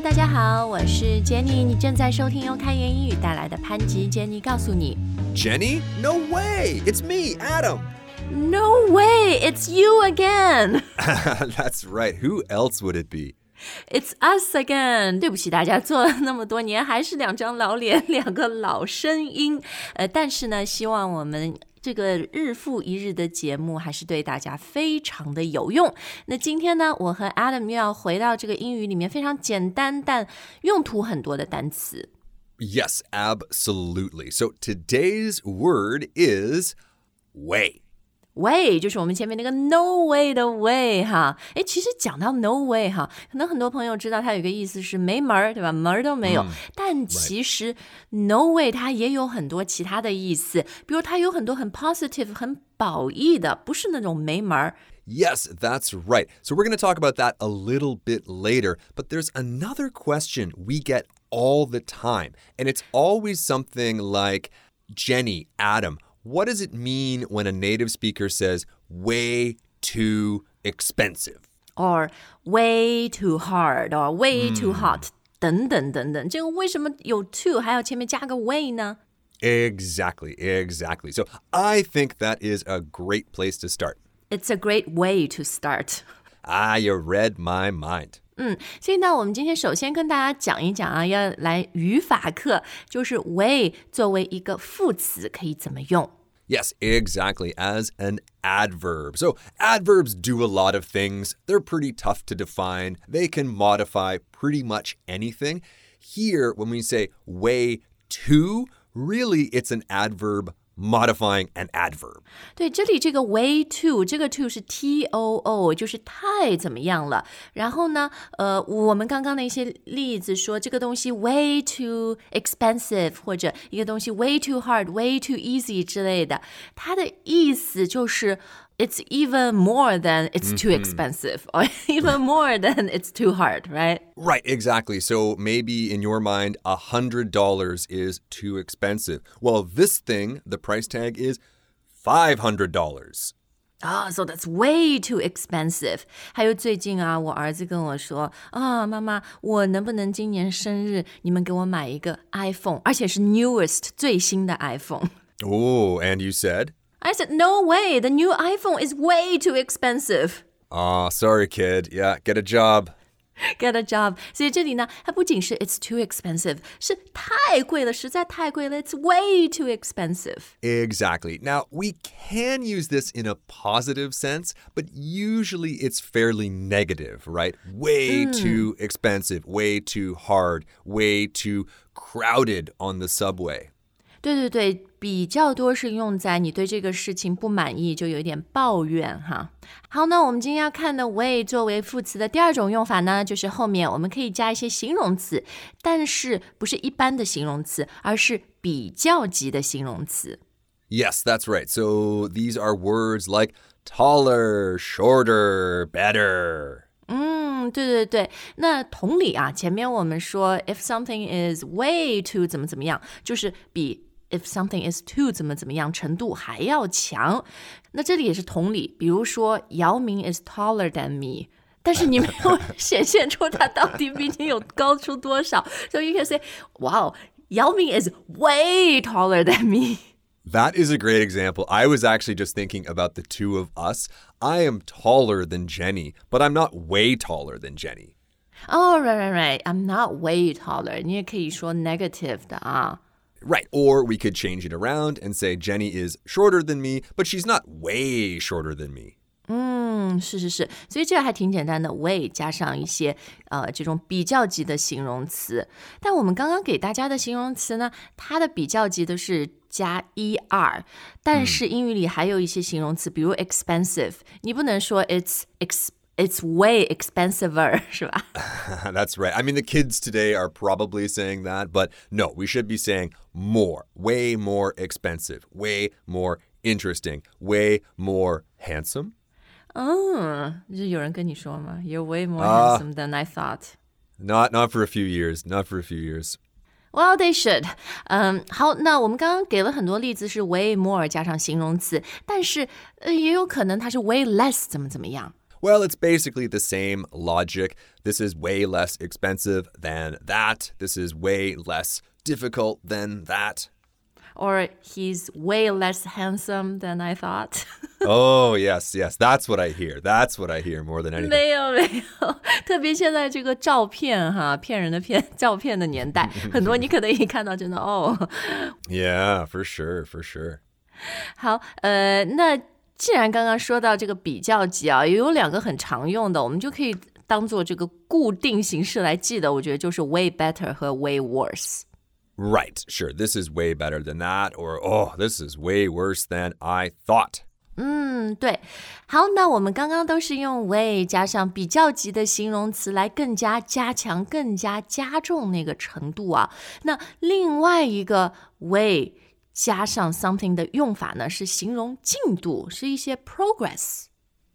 Hello，大家好，我是 Jenny，你正在收听由开言英语带来的潘吉 Jenny 告诉你。Jenny? No way! It's me, Adam! No way, it's you again. That's right. Who else would it be? It's us again. 对不起大家，做了那么多年，还是两张老脸，两个老声音。呃，但是呢，希望我们这个日复一日的节目还是对大家非常的有用。那今天呢，我和 Adam 又要回到这个英语里面非常简单但用途很多的单词。 Yes, absolutely. So today's word is way. way 就是我们前面那个 no way 的 way 哈，诶，其实讲到 no way 哈，可能很多朋友知道它有一个意思是没门儿，对吧？门儿都没有。但其实 no way 它也有很多其他的意思，比如它有很多很 positive、很褒义的，不是那种没门儿。 Yes, that's right. So we're going to talk about that a little bit later. But there's another question we get all the time. And it's always something like Jenny, Adam, what does it mean when a native speaker says way too expensive? or way too hard or way too hot、等等等等，这个为什么有 to 还要前面加个 way 呢？ Exactly, exactly. So I think that is a great place to start. It's a great way to start. Ah, you read my mind. 所以呢，我们今天首先跟大家讲一讲啊，要来语法课，就是 way 作为一个副词可以怎么用。 Yes, exactly, as an adverb. So, adverbs do a lot of things. They're pretty tough to define. They can modify pretty much anything. Here, when we say way to, really it's an adverb modifying an adverb. 对，这里这个 way to 这个 to 是 t o o，就是太怎么样了。然后呢，呃，我们刚刚的一些例子说这个东西 way too expensive，或者一个东西 way too hard，way too easy 之类的，它的意思就是 it's even more than it's too expensive, or even more than it's too hard, right? Right, exactly. So maybe in your mind, $100 is too expensive. Well, this thing, the price tag is $500. 啊、s o that's way too expensive。还有最近啊，我儿子跟我说啊，妈妈，我能不能今年生日你们给我买一个 iPhone，而且是 newest 最新的 iPhone？ Oh, and you said? I said no way, the new iPhone is way too expensive. Aw, sorry, kid. Yeah, get a job. Get a job。所以这里呢，它不仅是 it's too expensive，是太贵了，实在太贵了，it's way too expensive。 Exactly. Now, we can use this in a positive sense, but usually it's fairly negative, right? Way too expensive, way too hard, way too crowded on the subway. 对对对， 比较多是用在你对这个事情不满意，就有一点抱怨哈。好，那我们今天要看的 way 作为副词的第二种用法呢，就是后面我们可以加一些形容词，但是不是一般的形容词，而是比较级的形容词。 Yes, that's right. So these are words like taller, shorter, better. 嗯，对对对，那同理啊，前面我们说 if something is way too 怎么怎么样，就是比 if something is too 怎么怎么样程度还要强。那这里也是同理，比如说姚明 is taller than me。但是你没有显现出他到底比你有高出多少，so you can say, "Wow, Yao Ming is way taller than me." That is a great example. I was actually just thinking about the two of us. I am taller than Jenny, but I'm not way taller than Jenny. Oh, right, right, right. I'm not way taller. 你也可以说 negative 的啊。 Right. Or we could change it around and say Jenny is shorter than me, but she's not way shorter than me. 嗯，是是是，所以这个还挺简单的，way 加上一些呃这种比较级的形容词。但我们刚刚给大家的形容词呢，它的比较级的是加 er，但是英语里还有一些形容词，比如 expensive，你不能说 it's ex it's way expensiver 是吧？ That's right. I mean, the kids today are probably saying that, but no, we should be saying more, way more expensive, way more interesting, way more handsome. 嗯，就是有人跟你说吗？You're way more 啊 handsome than I thought。 Not not for a few years, not for a few years. Well, they should. 嗯，好，那我们刚刚给了很多例子是 way more 加上形容词，但是呃也有可能它是 way less 怎么怎么样。 Well, it's basically the same logic. This is way less expensive than that. This is way less difficult than that. Or he's way less handsome than I thought. oh, yes, yes. That's what I hear. That's what I hear more than anything. 没有没有，特别现在这个照片哈，骗人的骗照片的年代，很多你可能一看到真的哦。 Yeah, for sure, for sure. 好，呃，那 既然刚刚说到这个比较级啊，也有两个很常用的，我们就可以当做这个固定形式来记的。我觉得就是 way better 和 way worse。Right, sure. This is way better than that, or oh, this is way worse than I thought. 嗯，对。好，那我们刚刚都是用 way 加上比较级的形容词来更加加强、更加加重那个程度啊。那另外一个 way 加上 something 的用法呢，是形容进度，是一些 progress。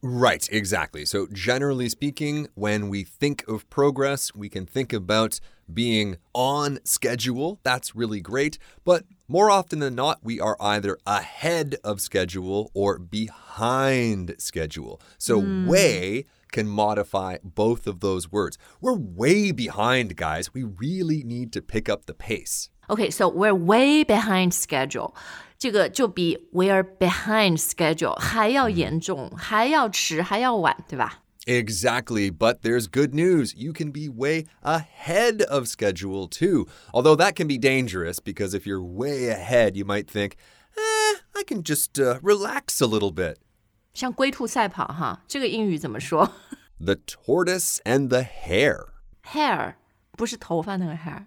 Right, exactly. So, generally speaking, when we think of progress, we can think about being on schedule. That's really great. But more often than not, we are either ahead of schedule or behind schedule. So, way can modify both of those words. We're way behind, guys. We really need to pick up the pace. Okay, so we're way behind schedule. 这个就比 we're behind schedule 还要严重，还要迟，还要晚，对吧？ Exactly, but there's good news. You can be way ahead of schedule too. Although that can be dangerous because if you're way ahead, you might think, eh, I can just uh, relax a little bit. 像龟兔赛跑哈，这个英语怎么说 The tortoise and the hare. ？Hair 不是头发那个 hair，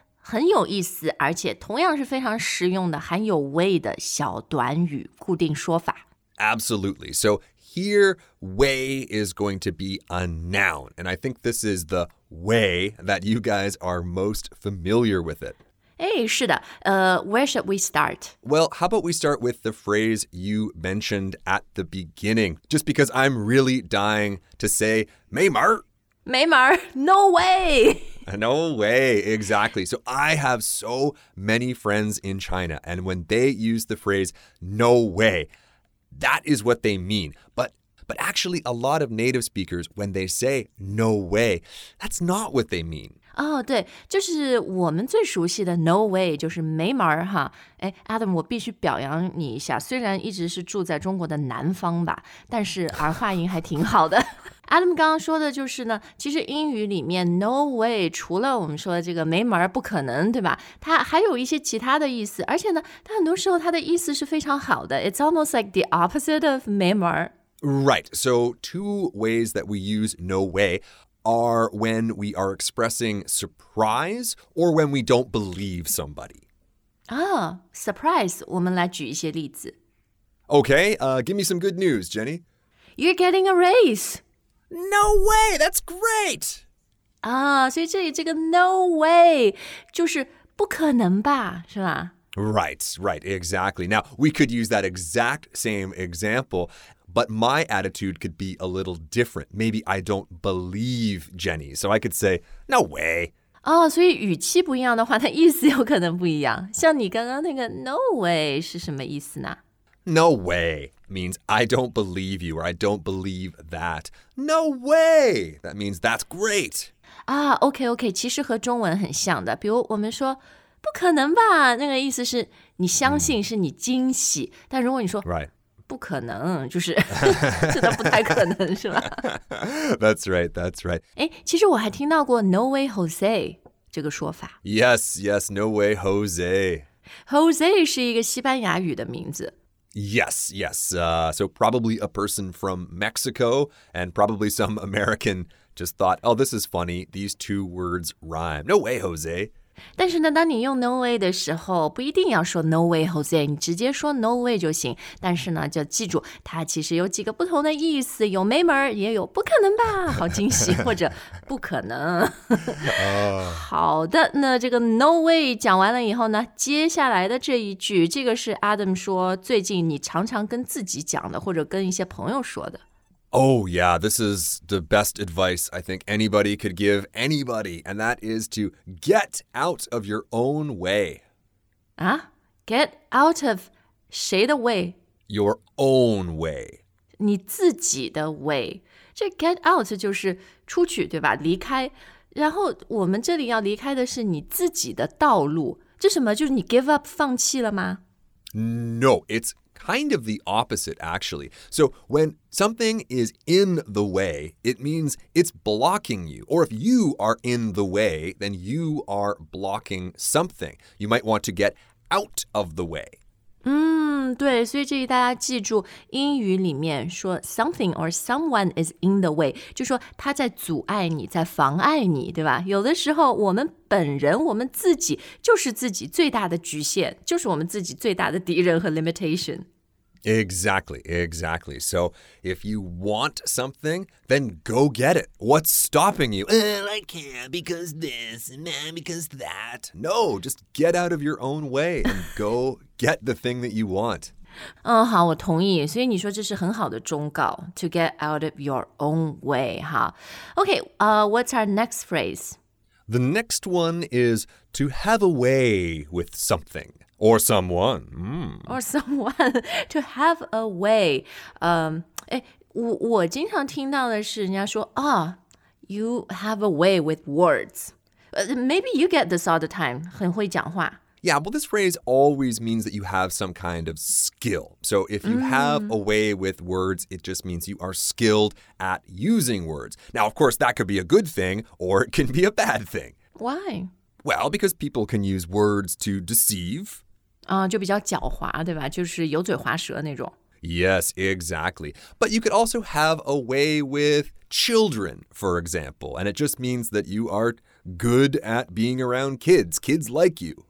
很有意思，而且同样是非常实用的含有 way 的小短语固定说法。 Absolutely. So here, way is going to be a noun. And I think this is the way that you guys are most familiar with it. 哎，是的，呃，Where should we start？ Well, how about we start with the phrase you mentioned at the beginning? Just because I'm really dying to say, Maymar. 没门儿，No way！ No way, exactly. So I have so many friends in China, and when they use the phrase "no way," that is what they mean. But but actually, a lot of native speakers, when they say "no way," that's not what they mean. 哦，对，就是我们最熟悉的 “no way”，就是没门儿哈。哎，Adam，我必须表扬你一下，虽然一直是住在中国的南方吧，但是儿化音还挺好的。Adam 刚刚说的就是呢，其实英语里面 “no way” 除了我们说的这个没门儿、不可能，对吧？它还有一些其他的意思，而且呢，它很多时候它的意思是非常好的。It's almost like the opposite of 没门儿。Right. So two ways that we use "no way." Are when we are expressing surprise or when we don't believe somebody. 啊，surprise，我们来举一些例子。 Okay, uh, give me some good news, Jenny. You're getting a raise。 No way! That's great! 啊，所以这里这个 no way 就是不可能吧，是吧？ Right, right, exactly. Now, we could use that exact same example, but my attitude could be a little different. Maybe I don't believe Jenny. So I could say, no way. 哦，所以语气不一样的话，它意思有可能不一样。像你刚刚那个 no way 是什么意思呢？ No way means I don't believe you or I don't believe that. No way! That means that's great. 啊，OK OK，其实和中文很像的。比如我们说不可能吧，那个意思是你相信，是你惊喜。但如果你说 Right. 不可能，就是真的不太可能，是吧？ That's right, that's right. 哎，其实我还听到过 no way Jose 这个说法。 Yes, yes, no way, Jose. Jose 是一个西班牙语的名字。 Yes, yes. Uh, so probably a person from Mexico and probably some American just thought, oh, this is funny. These two words rhyme. No way, Jose. 但是呢，当你用 no way 的时候，不一定要说 no way Jose，你直接说 no way 就行。但是呢，就记住，它其实有几个不同的意思，有没门儿，也有不可能吧，好惊喜，或者不可能。好的，那这个 no way 讲完了以后呢，接下来的这一句，这个是 Adam 说最近你常常跟自己讲的，或者跟一些朋友说的。Oh, yeah, this is the best advice I think anybody could give anybody, and that is to get out of your own way. 啊，get out of 谁的 way？ Your own way. 你自己的 way。这 get out 就是出去，对吧？离开。然后我们这里要离开的是你自己的道路。这什么？就是你 give up 放弃了吗？ No, it's kind of the opposite, actually. So, when something is in the way, it means it's blocking you. Or if you are in the way, then you are blocking something. You might want to get out of the way. Hmm. 嗯，对，所以这里大家记住，英语里面说 something or someone is in the way，就说他在阻碍你，在妨碍你，对吧？有的时候我们本人，我们自己就是自己最大的局限，就是我们自己最大的敌人和 limitation。Exactly, exactly. So, if you want something, then go get it. What's stopping you? Well, I can't because this and eh, because that. No, just get out of your own way and go get the thing that you want. 嗯，好，我同意。所以你说这是很好的忠告，to get out of your own way。哈，OK，呃、w h a t s our next phrase？ The next one is to have a way with something or someone. Mm. or someone to have a way。嗯，哎，我我经常听到的是人家说啊，you have a way with words。呃，maybe you get this all the time，很会讲话。 Yeah, well, this phrase always means that you have some kind of skill. So if you have a way with words, it just means you are skilled at using words. Now, of course, that could be a good thing or it can be a bad thing. Why？ Well, because people can use words to deceive. 啊、就比较狡猾，对吧？就是油嘴滑舌那种。 Yes, exactly. But you could also have a way with children, for example, and it just means that you are good at being around kids. Kids like you.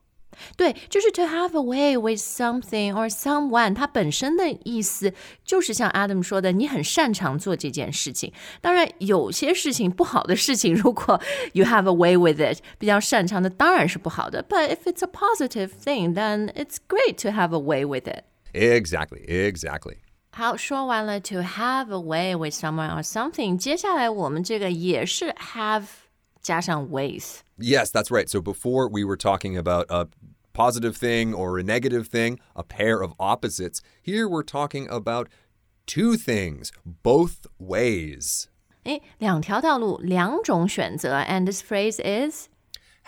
对，就是 to have a way with something or someone，它本身的意思就是像 Adam 说的，你很擅长做这件事情。当然，有些事情不好的事情，如果 you have a way with it，比较擅长的当然是不好的。But if it's a positive thing, then it's great to have a way with it. Exactly, exactly. 好，说完了 to have a way with someone or something，接下来我们这个也是 have 加上 with。 Yes, that's right. So before we were talking about a positive thing or a negative thing, a pair of opposites. Here we're talking about two things, both ways. 诶，两条道路，两种选择，and this phrase is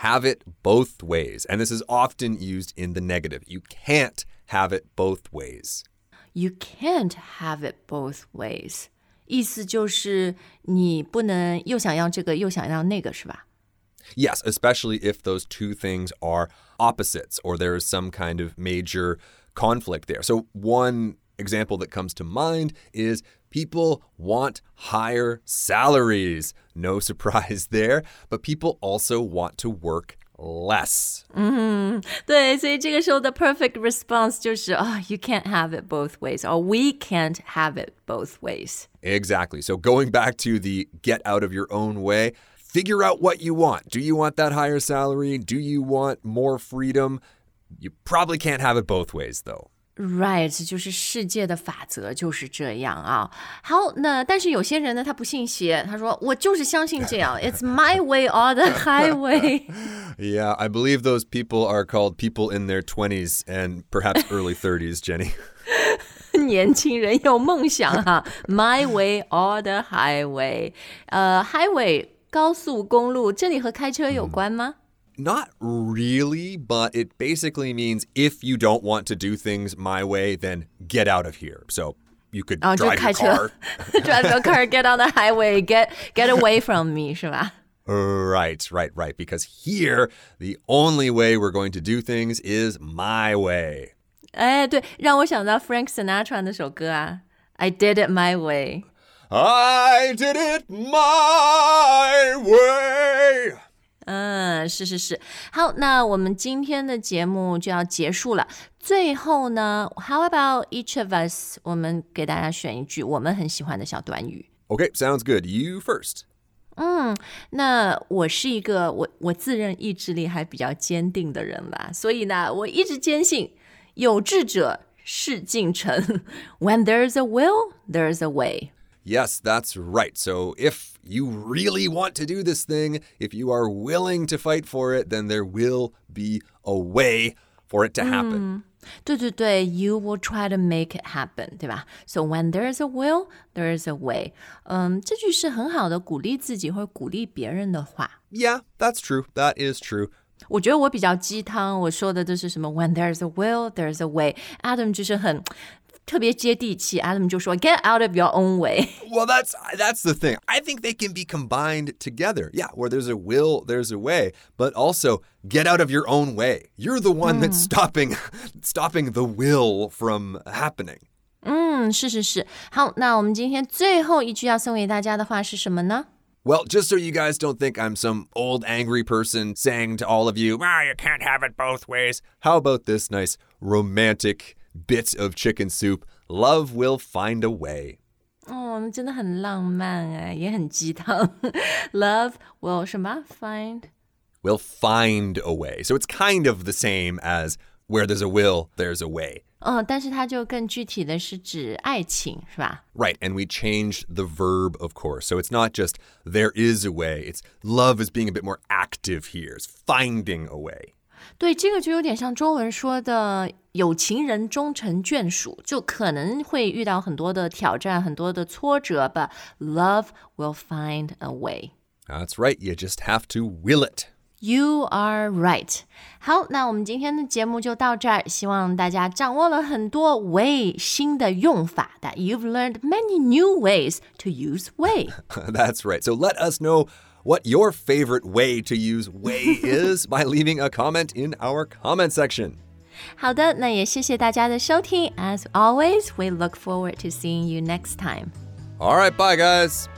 Have it both ways. And this is often used in the negative. You can't have it both ways. you can't have it both ways。 意思就是你不能又想要这个又想要那个，是吧？ Yes, especially if those two things are opposites or there is some kind of major conflict there. So, one example that comes to mind is people want higher salaries. No surprise there, but people also want to work less. 对，所以这个时候的 perfect response 就是啊、y o u can't have it both ways，or we can't have it both ways。 Exactly. So, going back to the get out of your own way, figure out what you want. Do you want that higher salary? Do you want more freedom? You probably can't have it both ways, though. Right，就是世界的法则就是这样啊。好，那但是有些人呢，他不信邪，他说我就是相信这样，It's my way or the highway。Yeah, I believe those people are called people in their twenties and perhaps early thirties, Jenny. 年轻人有梦想哈、My way or the highway。呃，highway 高速公路，这里和开车有关吗？Not really, but it basically means if you don't want to do things my way, then get out of here. So you could 啊，就 drive 开 your 车 car. ，drive your car, get on the highway, get get away from me，是吧？ Right, right, right. Because here, the only way we're going to do things is my way. 哎，对，让我想到 Frank Sinatra 那首歌啊，I did it my way。 I did it my way. 嗯，嗯，是是是。好，那我们今天的节目就要结束了。最后呢，How about each of us？我们给大家选一句我们很喜欢的小短语。Okay, sounds good. You first. 嗯，那我是一个我我自认意志力还比较坚定的人吧，所以呢，我一直坚信有志者事竟成。When there's a will, there's a way. Yes, that's right. So if you really want to do this thing, if you are willing to fight for it, then there will be a way for it to happen. 对对对，You will try to make it happen，对吧？So when there's a will, there's a way。嗯，这句是很好的鼓励自己或者鼓励别人的话。 Yeah, that's true. That is true. 我觉得我比较鸡汤，我说的都是什么？When there's a will, there's a way。Adam 就是很 特别接地气，Adam 就说 Get out of your own way。 Well, that's that's the thing. I think they can be combined together. Yeah, where there's a will, there's a way, but also get out of your own way. You're the one that's stopping stopping the will from happening. 嗯，是是是。好，那我们今天最后一句要送给大家的话是什么呢？ Well, just so you guys don't think I'm some old angry person saying to all of you, "Ah, you can't have it both ways." How about this nice romantic bit of chicken soup? Love will find a way. 哦，真的很浪漫哎，也很鸡汤。Love will 什么 find？ Will find a way. So it's kind of the same as where there's a will, there's a way. 嗯，但是它就更具体的是指爱情，是吧？ Right, and we changed the verb, of course. So it's not just there is a way, it's love is being a bit more active here. It's finding a way. 对，这个就有点像中文说的“有情人终成眷属”，就可能会遇到很多的挑战，很多的挫折，but love will find a way. That's right, you just have to will it. You are right. 好，那我们今天的节目就到这儿，希望大家掌握了很多 way 新的用法，that you've learned many new ways to use way. That's right. So let us know what your favorite way to use way is by leaving a comment in our comment section. 好的，那也谢谢大家的收听。As always, we look forward to seeing you next time. All right, bye, guys.